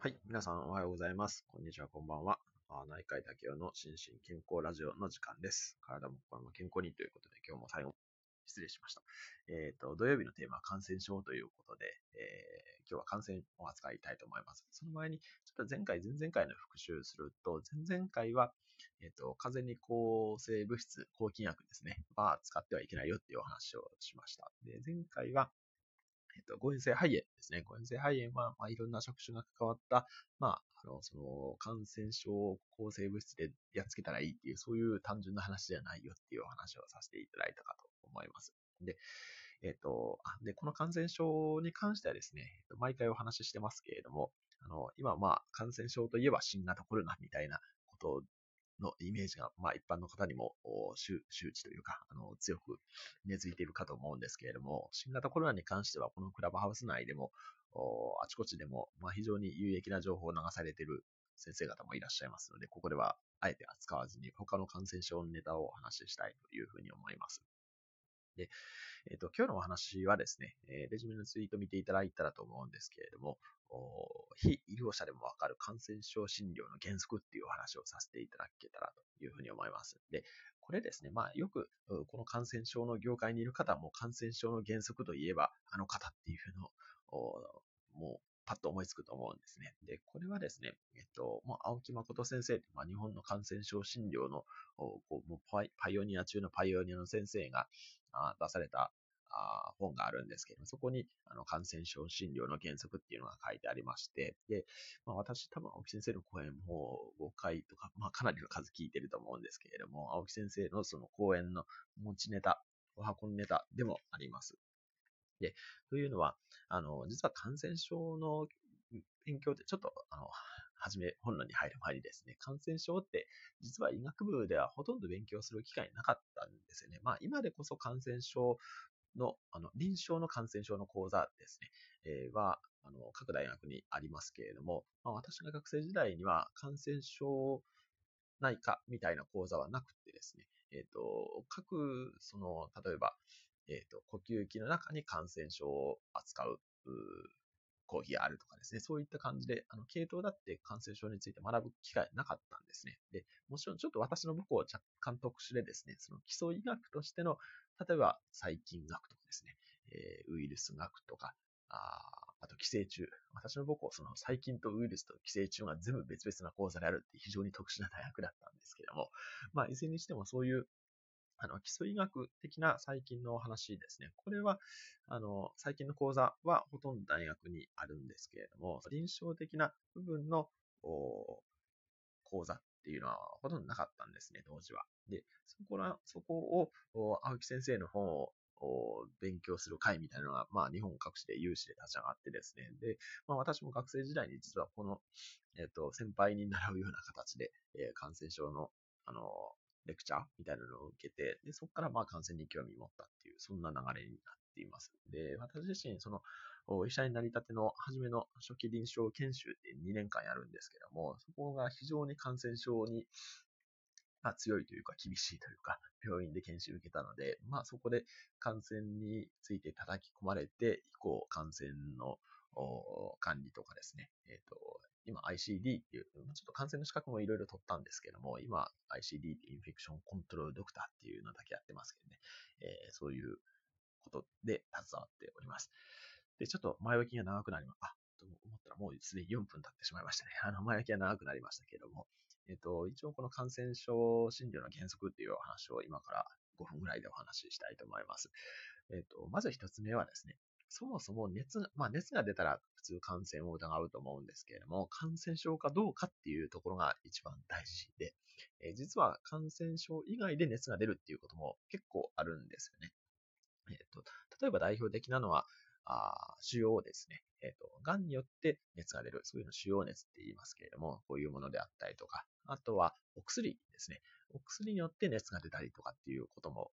はい。皆さんおはようございます。こんにちは、こんばんは。内科医竹雄の心身健康ラジオの時間です。体も心も健康にということで、今日も最後、失礼しました。えっ、と、土曜日のテーマは感染症ということで、えー今日は感染を扱いたいと思います。その前に、ちょっと前回、前々回の復習すると、前々回は、えっ、と、風邪に抗生物質、抗菌薬ですね、は使ってはいけないよっていうお話をしました。で、前回は、えっと、誤嚥性肺炎ですね。誤嚥性肺炎は、まあ、いろんな職種が関わった、まあ、あの、その、感染症を抗生物質でやっつけたらいいっていう、そういう単純な話じゃないよっていうお話をさせていただいたかと思います。で、えっと、で、この感染症に関してはですね、えっと毎回お話ししてますけれども、あの、今、まあ、感染症といえば新型コロナみたいなことのイメージが、まあ、一般の方にも周知というか、あの、強く根付いているかと思うんですけれども、新型コロナに関しては、このクラブハウス内でも、あちこちでも、まあ、非常に有益な情報を流されている先生方もいらっしゃいますので、ここではあえて扱わずに、他の感染症のネタをお話ししたいというふうに思います。で、えっ、と、今日のお話はですね、えレジュメのツイート見ていただいたらと思うんですけれども、非医療者でもわかる感染症診療の原則っていうお話をさせていただけたらというふうに思います。で、これですね、まあよくこの感染症の業界にいる方も感染症の原則といえばあの方っていうのをもうパッと思いつくと思うんですね。で、これはですね、えっと、もう青木誠先生って、まあ、日本の感染症診療のこうもうパイパイオニア中のパイオニアの先生があ出されたあ本があるんですけども、そこにあの感染症診療の原則っていうのが書いてありまして、で、まあ、私多分青木先生の講演も5回とか、まあ、かなりの数聞いてると思うんですけれども、青木先生のその講演の持ちネタ、お箱のネタでもあります。で、というのは、あの、実は感染症の勉強ってちょっと、あの、はじめ、本論に入る前にですね、感染症って実は医学部ではほとんど勉強する機会なかったんですよね。まあ今でこそ感染症の、あの、臨床の感染症の講座ですね、えーは、あの、各大学にありますけれども、まあ私が学生時代には感染症内科みたいな講座はなくてですね、えっ、と、各、その、例えば、えっ、と、呼吸器の中に感染症を扱う、うー講義があるとかですね、そういった感じで、あの、系統だって感染症について学ぶ機会なかったんですね。で、もちろんちょっと私の母校は若干特殊でですね、その基礎医学としての、例えば細菌学とかですね、えーウイルス学とか、ああと寄生虫。私の母校、その細菌とウイルスと寄生虫が全部別々な講座であるって非常に特殊な大学だったんですけども、まあ、いずれにしてもそういう、あの、基礎医学的な細菌の話ですね。これは、あの、細菌の講座はほとんど大学にあるんですけれども、臨床的な部分の講座っていうのはほとんどなかったんですね、当時は。で、そこら、そこを、青木先生の本を勉強する会みたいなのが、まあ、日本各地で有志で立ち上がってですね。で、まあ、私も学生時代に実はこの、えっ、と、先輩に習うような形で、えー感染症の、あの、レクチャーみたいなのを受けて、で、そこからまあ感染に興味を持ったっていう、そんな流れになっています。で、私自身、その、お医者になりたての初めの初期臨床研修って2年間やるんですけども、そこが非常に感染症にまあ、強いというか厳しいというか、病院で研修を受けたので、まあそこで感染について叩き込まれて、以降感染の管理とかですね、えっ、と、今 ICD っていう、ちょっと感染の資格もいろいろ取ったんですけども、今 ICD ってインフェクションコントロールドクターっていうのだけやってますけどね、えーそういうことで携わっております。で、ちょっと前置きが長くなりまあ、と思ったらもうすでに4分経ってしまいましたね。あの、前置きが長くなりましたけれども、えっと、一応この感染症診療の原則っていうお話を今から5分ぐらいでお話ししたいと思います。えっと、まず一つ目はですね、そもそも熱が、まあ熱が出たら普通感染を疑うと思うんですけれども、感染症かどうかっていうところが一番大事で、えー実は感染症以外で熱が出るっていうことも結構あるんですよね。えっと、例えば代表的なのは、あ腫瘍ですね。えっ、と、癌によって熱が出る。そういうの腫瘍熱って言いますけれども、こういうものであったりとか、あとはお薬ですね。お薬によって熱が出たりとかっていうことも、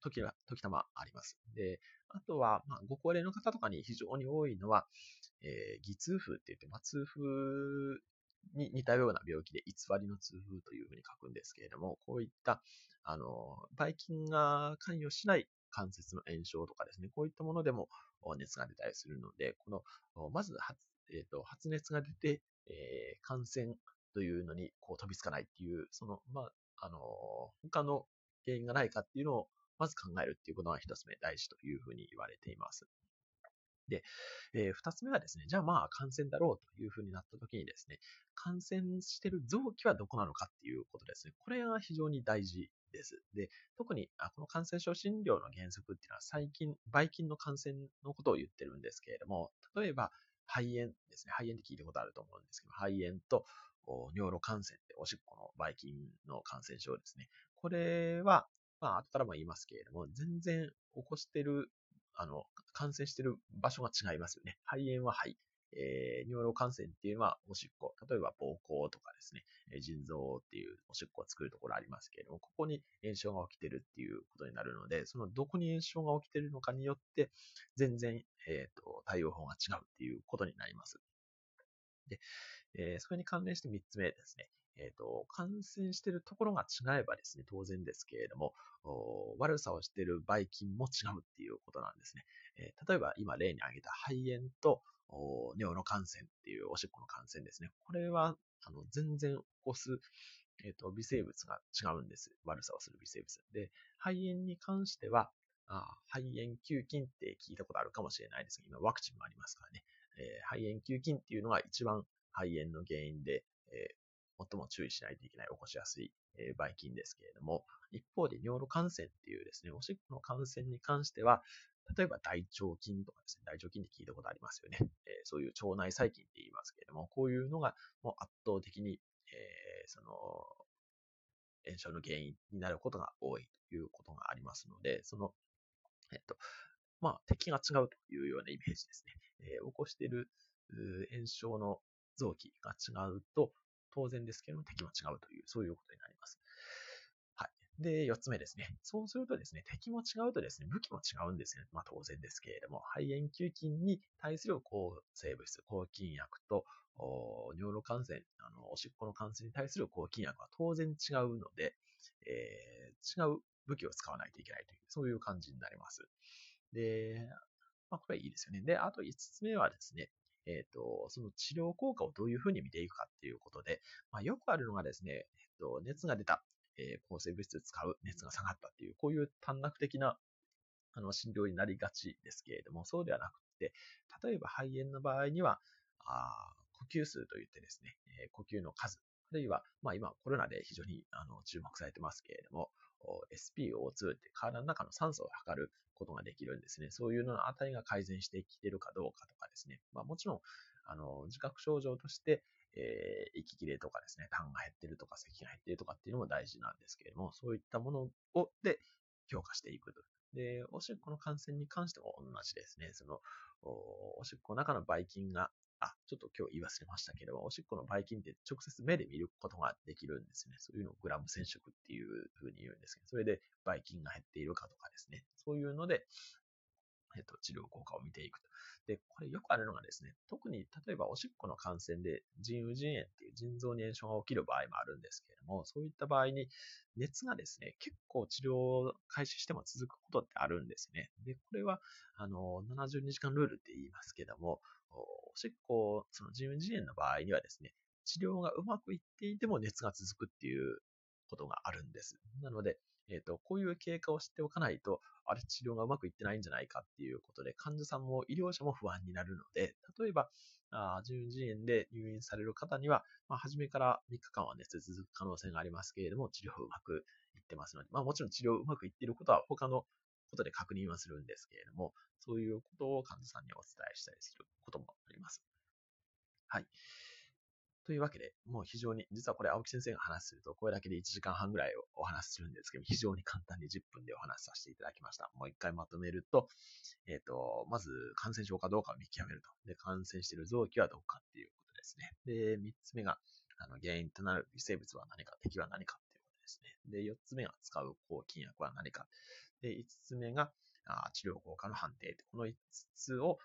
時は、時たまあります。で、あとは、まあ、ご高齢の方とかに非常に多いのは、えー、偽痛風って言って、まあ、痛風に似たような病気で偽りの痛風というふうに書くんですけれども、こういった、あの、ばい菌が関与しない関節の炎症とかですね、こういったものでも、熱が出たりするので、この、まず発、えーと、発熱が出て、えー、感染というのにこう飛びつかないっていう、その、まあ、あの、他の原因がないかっていうのをまず考えるっていうことが一つ目大事というふうに言われています。で、えー、二つ目はですね、じゃあまあ感染だろうというふうになった時にですね、感染してる臓器はどこなのかっていうことですね。これが非常に大事です。で、特にあこの感染症診療の原則っていうのは最近、ばい菌の感染のことを言ってるんですけれども、例えば肺炎ですね。肺炎って聞いたことあると思うんですけど、肺炎と尿路感染っておしっこのばい菌の感染症ですね。これは、まあ、後からも言いますけれども、全然起こしてるあの、感染してる場所が違いますよね。肺炎は肺。えー、尿路感染っていうのはおしっこ。例えば膀胱とかですね、え腎臓っていうおしっこを作るところありますけれども、ここに炎症が起きてるっていうことになるので、そのどこに炎症が起きてるのかによって、全然、えっ、ー、と、対応法が違うっていうことになります。で、えー、それに関連して3つ目ですね。えっ、ー、と、感染しているところが違えばですね、当然ですけれども、悪さをしているばい菌も違うっていうことなんですね。えー、例えば今例に挙げた肺炎と尿路感染っていうおしっこの感染ですね。これは、あの、全然起こす、えっ、ー、と、微生物が違うんです。悪さをする微生物。で、肺炎に関しては、あ肺炎球菌って聞いたことあるかもしれないですが、今ワクチンもありますからね。えー、肺炎球菌っていうのが一番肺炎の原因で、え最も注意しないといけない、起こしやすい、えばい菌ですけれども、一方で尿路感染っていうですね、おしっこの感染に関しては、例えば大腸菌とかですね、大腸菌って聞いたことありますよね。え、そういう腸内細菌って言いますけれども、こういうのがもう圧倒的に、え、その、炎症の原因になることが多いということがありますので、その、えっと、まあ、敵が違うというようなイメージですね。えー、起こしている炎症の臓器が違うと、当然ですけども敵も違うという、そういうことになります。はい。で、四つ目ですね。そうするとですね、敵も違うとですね、武器も違うんですね。まあ当然ですけれども、肺炎球菌に対する抗生物質、抗菌薬と、尿路感染、あの、おしっこの感染に対する抗菌薬は当然違うので、えー、違う武器を使わないといけないという、そういう感じになります。で、まあ、これはいいですよね。で、あと5つ目はですね、えっ、ー、と、その治療効果をどういうふうに見ていくかっていうことで、まあ、よくあるのがですね、えっ、ー、と、熱が出た、えー、抗生物質使う、熱が下がったっていう、こういう短絡的なあの診療になりがちですけれども、そうではなくて、例えば肺炎の場合には、あ呼吸数といってですね、え呼吸の数、あるいは、まあ今コロナで非常にあの注目されてますけれども、SPO2 って体の中の酸素を測ることができるんですね。そういうのの値が改善してきてるかどうかとかですね。まあもちろん、あの、自覚症状として、えー、息切れとかですね、痰が減ってるとか咳が減ってるとかっていうのも大事なんですけれども、そういったものを、で、評価していくと。で、おしっこの感染に関しても同じですね。その、おしっこの中のばい菌があ、ちょっと今日言い忘れましたけど、おしっこのばい菌って直接目で見ることができるんですね。そういうのをグラム染色っていうふうに言うんですけど、それでばい菌が減っているかとかですね。そういうので、えっと、治療効果を見ていくと。で、これよくあるのがですね、特に例えばおしっこの感染で腎盂腎炎っていう腎臓に炎症が起きる場合もあるんですけれども、そういった場合に熱がですね、結構治療を開始しても続くことってあるんですね。で、これは、あの、72時間ルールって言いますけども、おしっこ、その腎盂腎炎の場合にはですね、治療がうまくいっていても熱が続くっていうことがあるんです。なので、えっ、ー、と、こういう経過を知っておかないと、あれ治療がうまくいってないんじゃないかっていうことで、患者さんも医療者も不安になるので、例えば、あ腎盂炎で入院される方には、まあ、初めから3日間は熱続く可能性がありますけれども、治療うまくいってますので、まあもちろん治療うまくいっていることは他のことで確認はするんですけれども、そういうことを患者さんにお伝えしたりすることもあります。はい。というわけで、もう非常に、実はこれ青木先生が話すると、これだけで1時間半ぐらいお話しするんですけど、非常に簡単に10分でお話しさせていただきました。もう一回まとめると、えっ、ー、と、まず感染症かどうかを見極めると。で、感染している臓器はどこかっていうことですね。で、3つ目が、あの、原因となる微生物は何か、敵は何かですね。で、4つ目が使う抗菌薬は何か。で、5つ目が、治療効果の判定。この5つを、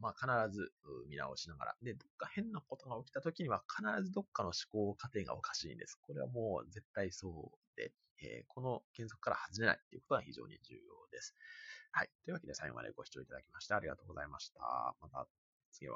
まあ、必ず見直しながら。で、どっか変なことが起きた時には必ずどっかの思考過程がおかしいんです。これはもう絶対そうで、えー、この原則から外れないっていうことが非常に重要です。はい。というわけで最後までご視聴いただきましてありがとうございました。また次は